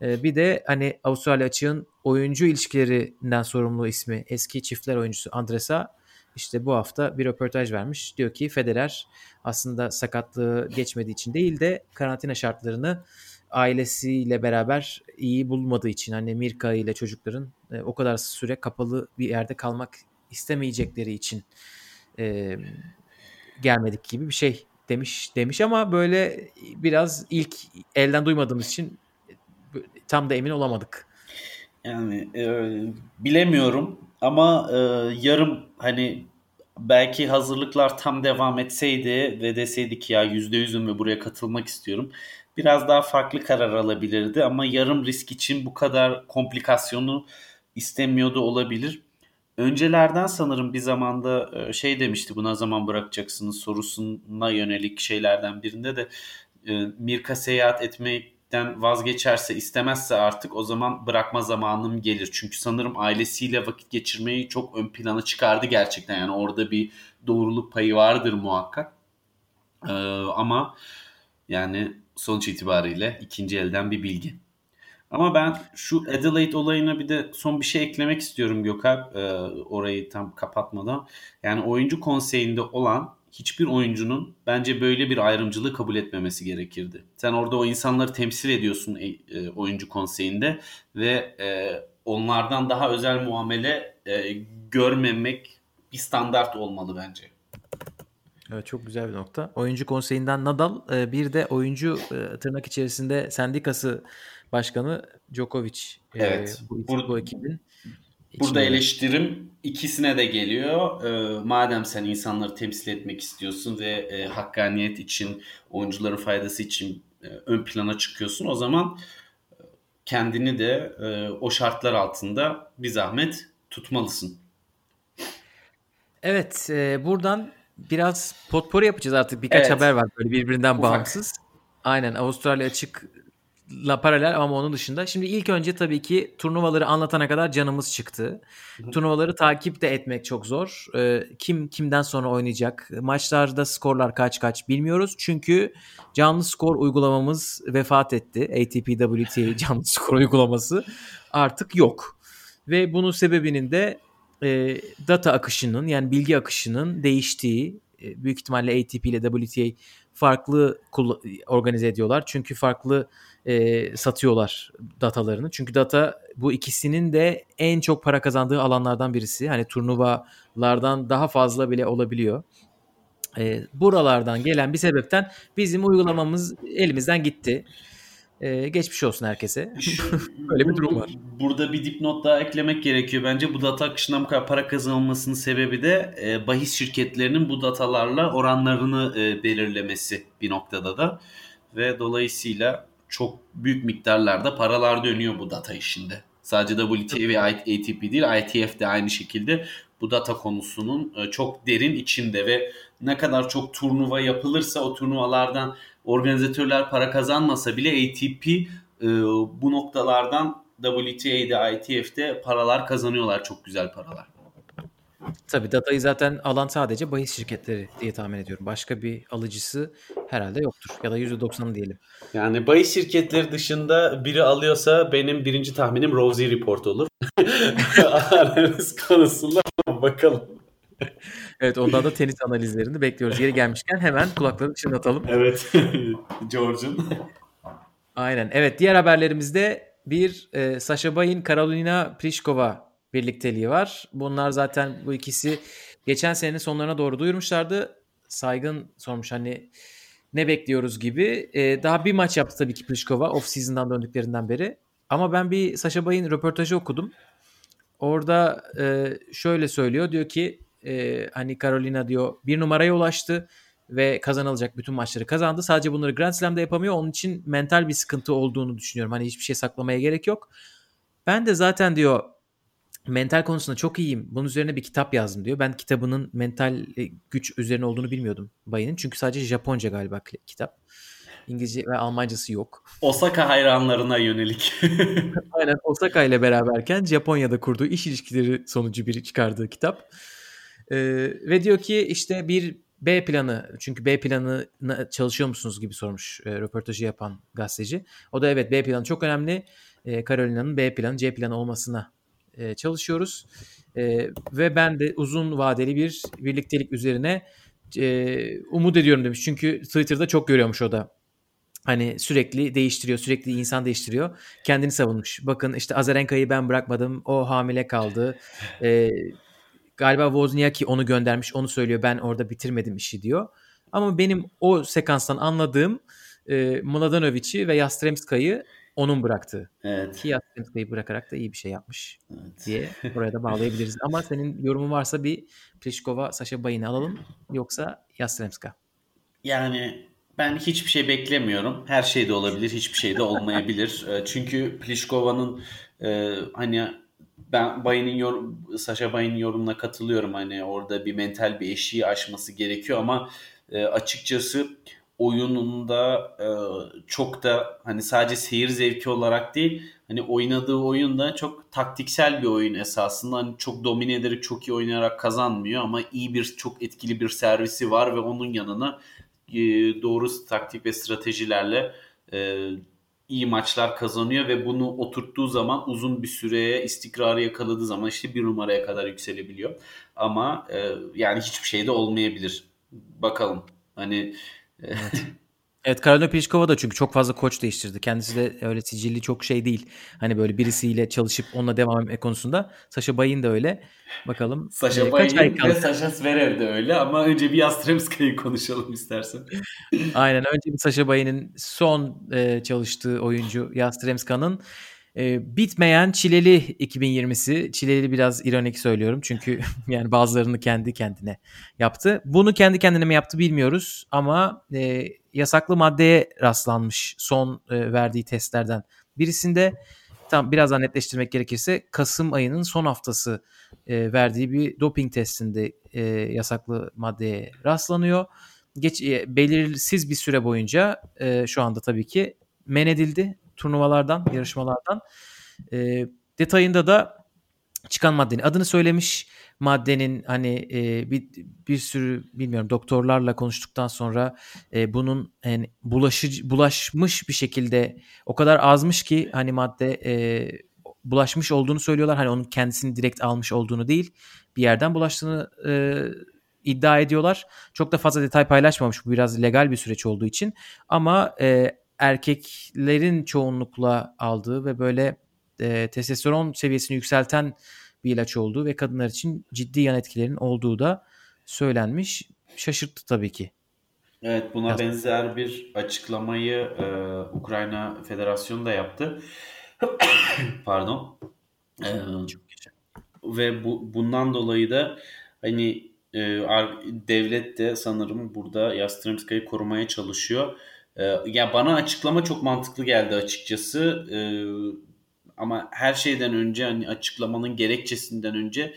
Speaker 2: E, bir de hani Avustralya açığın oyuncu ilişkilerinden sorumlu ismi eski çiftler oyuncusu Andresa işte bu hafta bir röportaj vermiş. Diyor ki Federer aslında sakatlığı geçmediği için değil de karantina şartlarını ailesiyle beraber iyi bulmadığı için hani Mirka ile çocukların e, o kadar süre kapalı bir yerde kalmak istemeyecekleri için e, gelmedik gibi bir şey demiş demiş ama böyle biraz ilk elden duymadığımız için tam da emin olamadık.
Speaker 3: Yani e, bilemiyorum ama e, yarım hani belki hazırlıklar tam devam etseydi ve deseydi ki ya yüzde yüzüm ve buraya katılmak istiyorum. Biraz daha farklı karar alabilirdi ama yarım risk için bu kadar komplikasyonu istemiyordu olabilir. Öncelerden sanırım bir zamanda e, şey demişti buna zaman bırakacaksınız sorusuna yönelik şeylerden birinde de e, Mirka seyahat etmekten vazgeçerse istemezse artık o zaman bırakma zamanım gelir. Çünkü sanırım ailesiyle vakit geçirmeyi çok ön plana çıkardı gerçekten. Yani orada bir doğruluk payı vardır muhakkak. Ee, ama yani sonuç itibariyle ikinci elden bir bilgi. Ama ben şu Adelaide olayına bir de son bir şey eklemek istiyorum Gökhan. Ee, orayı tam kapatmadan. Yani oyuncu konseyinde olan hiçbir oyuncunun bence böyle bir ayrımcılığı kabul etmemesi gerekirdi. Sen orada o insanları temsil ediyorsun e, e, oyuncu konseyinde ve e, onlardan daha özel muamele e, görmemek bir standart olmalı bence.
Speaker 2: Evet çok güzel bir nokta. Oyuncu konseyinden Nadal e, bir de oyuncu e, tırnak içerisinde sendikası başkanı Djokovic.
Speaker 3: Evet.
Speaker 2: Bu, bu ekibin.
Speaker 3: Burada
Speaker 2: içinde.
Speaker 3: eleştirim ikisine de geliyor. Ee, madem sen insanları temsil etmek istiyorsun ve e, hakkaniyet için, oyuncuların faydası için e, ön plana çıkıyorsun, o zaman e, kendini de e, o şartlar altında bir zahmet tutmalısın.
Speaker 2: Evet e, buradan biraz potpori yapacağız artık. Birkaç
Speaker 3: Evet.
Speaker 2: haber var böyle birbirinden
Speaker 3: Ufak.
Speaker 2: bağımsız. Aynen Avustralya açıkla paralel ama onun dışında. Şimdi ilk önce tabii ki turnuvaları anlatana kadar canımız çıktı. Turnuvaları takip de etmek çok zor. E, kim kimden sonra oynayacak? Maçlarda skorlar kaç kaç bilmiyoruz. Çünkü canlı skor uygulamamız vefat etti. ATP WTA canlı skor uygulaması artık yok. Ve bunun sebebinin de e, data akışının yani bilgi akışının değiştiği e, büyük ihtimalle ATP ile WTA farklı organize ediyorlar. Çünkü farklı e, satıyorlar datalarını. Çünkü data bu ikisinin de en çok para kazandığı alanlardan birisi. Hani turnuvalardan daha fazla bile olabiliyor. E, buralardan gelen bir sebepten bizim uygulamamız elimizden gitti. E, geçmiş olsun herkese. Böyle bir durum var.
Speaker 3: Burada bir dipnot daha eklemek gerekiyor. Bence bu data akışından bu kadar para kazanılmasının sebebi de e, bahis şirketlerinin bu datalarla oranlarını e, belirlemesi bir noktada da. Ve dolayısıyla çok büyük miktarlarda paralar dönüyor bu data işinde. Sadece WTA ve ATP değil ITF de aynı şekilde bu data konusunun e, çok derin içinde ve ne kadar çok turnuva yapılırsa o turnuvalardan organizatörler para kazanmasa bile ATP e, bu noktalardan WTA'de, ITF'de paralar kazanıyorlar. Çok güzel paralar.
Speaker 2: Tabii datayı zaten alan sadece bahis şirketleri diye tahmin ediyorum. Başka bir alıcısı herhalde yoktur. Ya da %90 diyelim.
Speaker 3: Yani bahis şirketleri dışında biri alıyorsa benim birinci tahminim Rosie Report olur. Analiz konusunda bakalım.
Speaker 2: Evet ondan da tenis analizlerini bekliyoruz. Yeri gelmişken hemen kulakları çınlatalım.
Speaker 3: Evet. George'un.
Speaker 2: Aynen. Evet diğer haberlerimizde bir e, Sasha Bay'in Karolina Pliskova birlikteliği var. Bunlar zaten bu ikisi geçen senenin sonlarına doğru duyurmuşlardı. Saygın sormuş hani ne bekliyoruz gibi. E, daha bir maç yaptı tabii ki Pliskova off season'dan döndüklerinden beri. Ama ben bir Sasha Bay'ın röportajı okudum. Orada e, şöyle söylüyor. Diyor ki e, hani Carolina diyor bir numaraya ulaştı ve kazanılacak bütün maçları kazandı. Sadece bunları Grand Slam'da yapamıyor. Onun için mental bir sıkıntı olduğunu düşünüyorum. Hani hiçbir şey saklamaya gerek yok. Ben de zaten diyor mental konusunda çok iyiyim. Bunun üzerine bir kitap yazdım diyor. Ben kitabının mental güç üzerine olduğunu bilmiyordum Bay'ın. Çünkü sadece Japonca galiba kitap. İngilizce ve Almancası yok.
Speaker 3: Osaka hayranlarına yönelik.
Speaker 2: Aynen Osaka ile beraberken Japonya'da kurduğu iş ilişkileri sonucu bir çıkardığı kitap. Ee, ve diyor ki işte bir B planı çünkü B planı çalışıyor musunuz gibi sormuş e, röportajı yapan gazeteci. O da evet B planı çok önemli. E, Carolina'nın B planı C planı olmasına e, çalışıyoruz. E, ve ben de uzun vadeli bir birliktelik üzerine e, umut ediyorum demiş. Çünkü Twitter'da çok görüyormuş o da. Hani sürekli değiştiriyor, sürekli insan değiştiriyor. Kendini savunmuş. Bakın işte Azarenka'yı ben bırakmadım. O hamile kaldı. E, galiba Wozniacki onu göndermiş. Onu söylüyor. Ben orada bitirmedim işi diyor. Ama benim o sekanstan anladığım e, Mladenovic'i ve Yastremska'yı onun bıraktığı.
Speaker 3: Evet.
Speaker 2: Ki Yastremska'yı bırakarak da iyi bir şey yapmış evet. diye buraya da bağlayabiliriz. Ama senin yorumun varsa bir Pliskova, Sasha Bayin'i alalım yoksa Yastremska.
Speaker 3: Yani ben hiçbir şey beklemiyorum. Her şey de olabilir, hiçbir şey de olmayabilir. Çünkü Pliskova'nın e, hani ben Bayin'in yorum, Sasha Bayin'in yorumuna katılıyorum. Hani orada bir mental bir eşiği aşması gerekiyor ama e, açıkçası oyununda e, çok da hani sadece seyir zevki olarak değil hani oynadığı oyunda çok taktiksel bir oyun esasında hani çok domine ederek çok iyi oynayarak kazanmıyor ama iyi bir çok etkili bir servisi var ve onun yanına e, doğru taktik ve stratejilerle e, iyi maçlar kazanıyor ve bunu oturttuğu zaman uzun bir süreye istikrarı yakaladığı zaman işte bir numaraya kadar yükselebiliyor. Ama e, yani hiçbir şey de olmayabilir. Bakalım. Hani
Speaker 2: Evet. Evet Karolina Pliskova da çünkü çok fazla koç değiştirdi. Kendisi de öyle sicilli çok şey değil. Hani böyle birisiyle çalışıp onunla devam etme konusunda. Sasha Bayin de öyle. Bakalım.
Speaker 3: Sasha e, Bayin ve Sasha Zverev de öyle ama önce bir Yastremska'yı konuşalım istersen.
Speaker 2: Aynen önce bir Sasha Bayin'in son e, çalıştığı oyuncu Yastremska'nın e, bitmeyen çileli 2020'si. Çileli biraz ironik söylüyorum çünkü yani bazılarını kendi kendine yaptı. Bunu kendi kendine mi yaptı bilmiyoruz ama e, yasaklı maddeye rastlanmış son e, verdiği testlerden birisinde tam birazdan netleştirmek gerekirse Kasım ayının son haftası e, verdiği bir doping testinde e, yasaklı maddeye rastlanıyor. Geç e, belirsiz bir süre boyunca e, şu anda tabii ki men edildi turnuvalardan, yarışmalardan. E, detayında da çıkan maddenin adını söylemiş. Maddenin hani e, bir, bir sürü bilmiyorum doktorlarla konuştuktan sonra e, bunun yani bulaşıcı bulaşmış bir şekilde o kadar azmış ki hani madde e, bulaşmış olduğunu söylüyorlar. Hani onun kendisini direkt almış olduğunu değil bir yerden bulaştığını e, iddia ediyorlar. Çok da fazla detay paylaşmamış bu biraz legal bir süreç olduğu için ama e, erkeklerin çoğunlukla aldığı ve böyle e, testosteron seviyesini yükselten bir ilaç olduğu ve kadınlar için ciddi yan etkilerin olduğu da söylenmiş. Şaşırttı tabii ki.
Speaker 3: Evet buna Yaz. benzer bir açıklamayı e, Ukrayna Federasyonu da yaptı. Pardon. E, ve bu bundan dolayı da hani e, devlet de sanırım burada Yastremska'yı korumaya çalışıyor ee, ya bana açıklama çok mantıklı geldi açıkçası. Ee, ama her şeyden önce hani açıklamanın gerekçesinden önce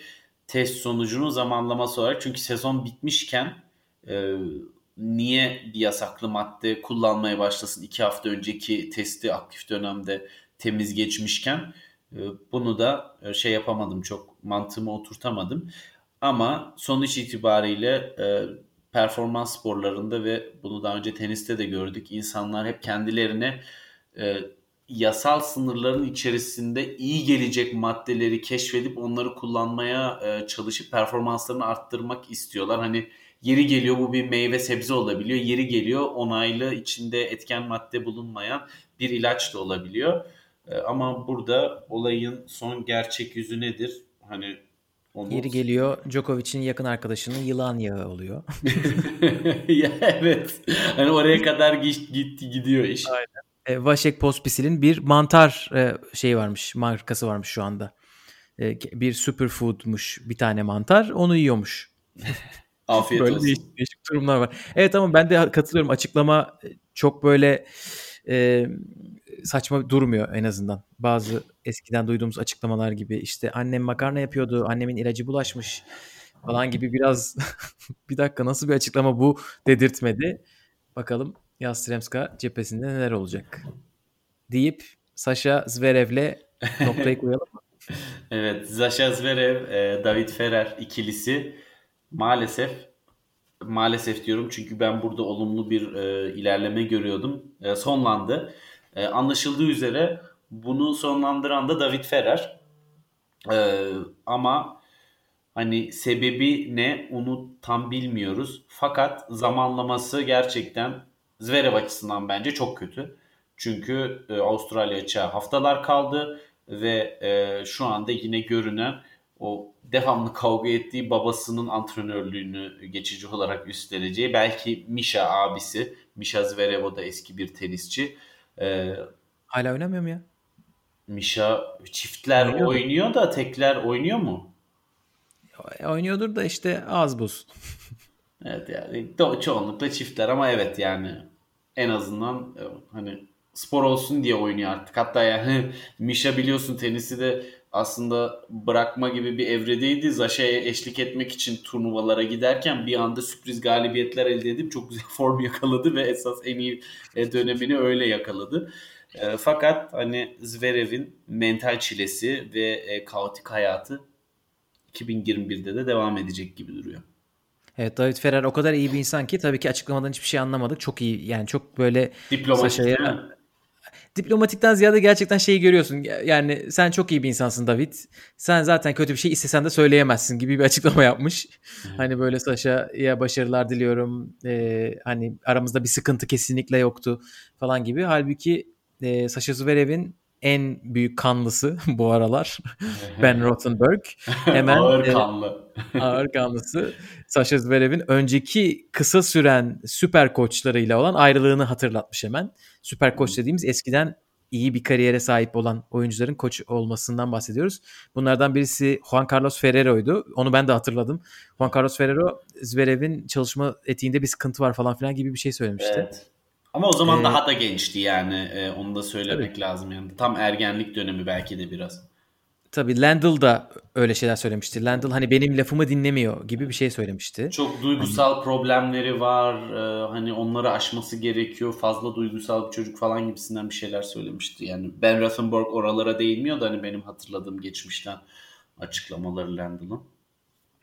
Speaker 3: test sonucunun zamanlaması olarak çünkü sezon bitmişken e, niye bir yasaklı madde kullanmaya başlasın iki hafta önceki testi aktif dönemde temiz geçmişken e, bunu da e, şey yapamadım çok mantığımı oturtamadım ama sonuç itibariyle e, performans sporlarında ve bunu daha önce teniste de gördük. İnsanlar hep kendilerine e, yasal sınırların içerisinde iyi gelecek maddeleri keşfedip onları kullanmaya e, çalışıp performanslarını arttırmak istiyorlar. Hani yeri geliyor bu bir meyve sebze olabiliyor. Yeri geliyor onaylı içinde etken madde bulunmayan bir ilaç da olabiliyor. E, ama burada olayın son gerçek yüzü nedir? Hani
Speaker 2: onu... Yeri geliyor Djokovic'in yakın arkadaşının yılan yağı oluyor.
Speaker 3: ya evet. Hani oraya kadar gitti gidiyor iş.
Speaker 2: Aynen. e, Vaşek Pospisil'in bir mantar e, şeyi varmış, markası varmış şu anda. E, bir superfoodmuş bir tane mantar, onu yiyormuş.
Speaker 3: Afiyet
Speaker 2: böyle
Speaker 3: olsun.
Speaker 2: Değişik, değişik durumlar var. Evet ama ben de katılıyorum. Açıklama çok böyle e, saçma durmuyor en azından. Bazı eskiden duyduğumuz açıklamalar gibi işte annem makarna yapıyordu, annemin ilacı bulaşmış falan gibi biraz bir dakika nasıl bir açıklama bu dedirtmedi. Bakalım Yastremska cephesinde neler olacak deyip Sasha Zverev'le noktayı koyalım mı?
Speaker 3: evet, Sasha Zverev, e, David Ferrer ikilisi maalesef maalesef diyorum çünkü ben burada olumlu bir e, ilerleme görüyordum. E, sonlandı. E, anlaşıldığı üzere bunu sonlandıran da David Ferrer. E, ama hani sebebi ne onu tam bilmiyoruz. Fakat zamanlaması gerçekten Zverev açısından bence çok kötü. Çünkü e, Avustralya açığa haftalar kaldı ve e, şu anda yine görünen o devamlı kavga ettiği babasının antrenörlüğünü geçici olarak üstleneceği belki Misha abisi Misha Zverev o da eski bir tenisçi. Ee,
Speaker 2: Hala oynamıyor mu ya?
Speaker 3: Misha çiftler
Speaker 2: Oynuyordu.
Speaker 3: oynuyor da tekler oynuyor mu?
Speaker 2: Oynuyordur da işte az buz.
Speaker 3: Evet yani çoğunlukla çiftler ama evet yani en azından e, hani spor olsun diye oynuyor artık. Hatta yani Misha biliyorsun tenisi de aslında bırakma gibi bir evredeydi. Zaşa'ya eşlik etmek için turnuvalara giderken bir anda sürpriz galibiyetler elde edip çok güzel form yakaladı ve esas en iyi e, dönemini öyle yakaladı. E, fakat hani Zverev'in mental çilesi ve e, kaotik hayatı 2021'de de devam edecek gibi duruyor.
Speaker 2: Evet David Ferrer o kadar iyi bir insan ki tabii ki açıklamadan hiçbir şey anlamadık. Çok iyi yani çok böyle
Speaker 3: Diplomatik mi?
Speaker 2: diplomatikten ziyade gerçekten şeyi görüyorsun. Yani sen çok iyi bir insansın David. Sen zaten kötü bir şey istesen de söyleyemezsin gibi bir açıklama yapmış. Hani böyle Sasha'ya başarılar diliyorum. Ee, hani aramızda bir sıkıntı kesinlikle yoktu falan gibi. Halbuki e, Sasha Zverev'in en büyük kanlısı bu aralar Ben Rothenberg. Hemen
Speaker 3: Ağır
Speaker 2: e,
Speaker 3: kanlı.
Speaker 2: ağır kanlısı Sasha Zverev'in önceki kısa süren süper koçlarıyla olan ayrılığını hatırlatmış hemen. Süper koç dediğimiz eskiden iyi bir kariyere sahip olan oyuncuların koç olmasından bahsediyoruz. Bunlardan birisi Juan Carlos Ferrero'ydu. Onu ben de hatırladım. Juan Carlos Ferrero Zverev'in çalışma etiğinde bir sıkıntı var falan filan gibi bir şey söylemişti.
Speaker 3: Evet. Ama o zaman
Speaker 2: Ee,
Speaker 3: daha da gençti yani. Ee, onu da söylemek lazım yani. Tam ergenlik dönemi belki de biraz.
Speaker 2: Tabii Landl da öyle şeyler söylemişti. Landl hani benim lafımı dinlemiyor gibi bir şey söylemişti.
Speaker 3: Çok duygusal problemleri var. Ee, hani onları aşması gerekiyor. Fazla duygusal bir çocuk falan gibisinden bir şeyler söylemişti. Yani Ben Rothenberg oralara değinmiyor da hani benim hatırladığım geçmişten açıklamaları Landl'ın.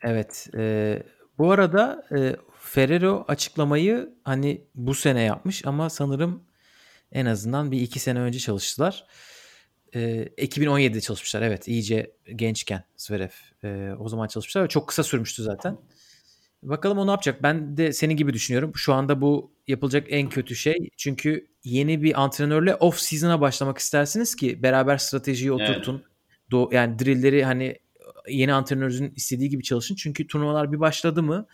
Speaker 2: Evet. e, bu arada e, Ferrero açıklamayı hani bu sene yapmış ama sanırım en azından bir iki sene önce çalıştılar. E, 2017'de çalışmışlar. Evet. iyice gençken Zverev. E, o zaman çalışmışlar ve çok kısa sürmüştü zaten. Bakalım o ne yapacak? Ben de senin gibi düşünüyorum. Şu anda bu yapılacak en kötü şey. Çünkü yeni bir antrenörle off season'a başlamak istersiniz ki beraber stratejiyi
Speaker 3: Evet.
Speaker 2: oturtun. Do- yani drillleri hani yeni antrenörünüzün istediği gibi çalışın. Çünkü turnuvalar bir başladı mı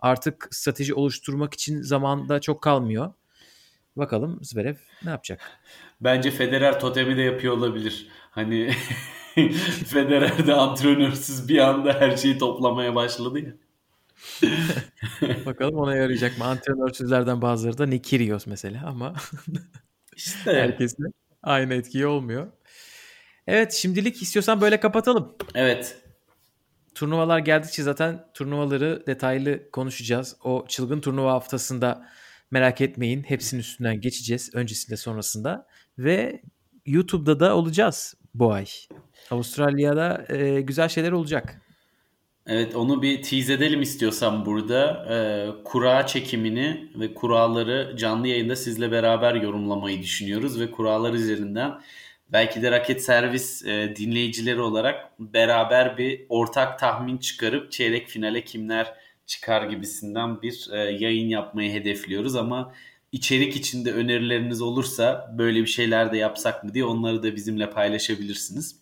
Speaker 2: artık strateji oluşturmak için zamanda çok kalmıyor. Bakalım Zverev ne yapacak?
Speaker 3: Bence Federer totemi de yapıyor olabilir. Hani Federer de antrenörsüz bir anda her şeyi toplamaya başladı ya.
Speaker 2: Bakalım ona yarayacak mı? Antrenörsüzlerden bazıları da Nick Kyrgios mesela ama
Speaker 3: İşte
Speaker 2: herkesle aynı etkiyi olmuyor. Evet şimdilik istiyorsan böyle kapatalım.
Speaker 3: evet.
Speaker 2: Turnuvalar geldikçe zaten turnuvaları detaylı konuşacağız. O çılgın turnuva haftasında merak etmeyin. Hepsinin üstünden geçeceğiz. Öncesinde sonrasında. Ve YouTube'da da olacağız bu ay. Avustralya'da e, güzel şeyler olacak.
Speaker 3: Evet onu bir tease edelim istiyorsan burada. Ee, kura çekimini ve kuralları canlı yayında sizle beraber yorumlamayı düşünüyoruz ve kurallar üzerinden belki de raket servis e, dinleyicileri olarak beraber bir ortak tahmin çıkarıp çeyrek finale kimler çıkar gibisinden bir e, yayın yapmayı hedefliyoruz ama içerik içinde önerileriniz olursa böyle bir şeyler de yapsak mı diye onları da bizimle paylaşabilirsiniz.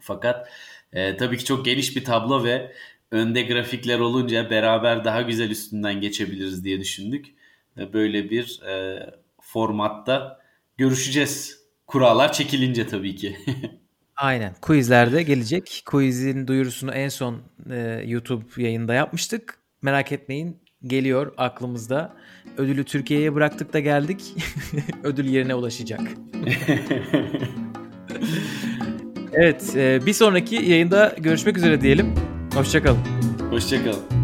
Speaker 3: Fakat e, tabii ki çok geniş bir tablo ve önde grafikler olunca beraber daha güzel üstünden geçebiliriz diye düşündük. Ve böyle bir e, formatta görüşeceğiz. Kurallar çekilince tabii ki.
Speaker 2: Aynen. Quizlerde gelecek. Quiz'in duyurusunu en son e, YouTube yayında yapmıştık. Merak etmeyin. Geliyor aklımızda. Ödülü Türkiye'ye bıraktık da geldik. Ödül yerine ulaşacak. evet. E, bir sonraki yayında görüşmek üzere diyelim. Hoşçakalın.
Speaker 3: Hoşçakalın.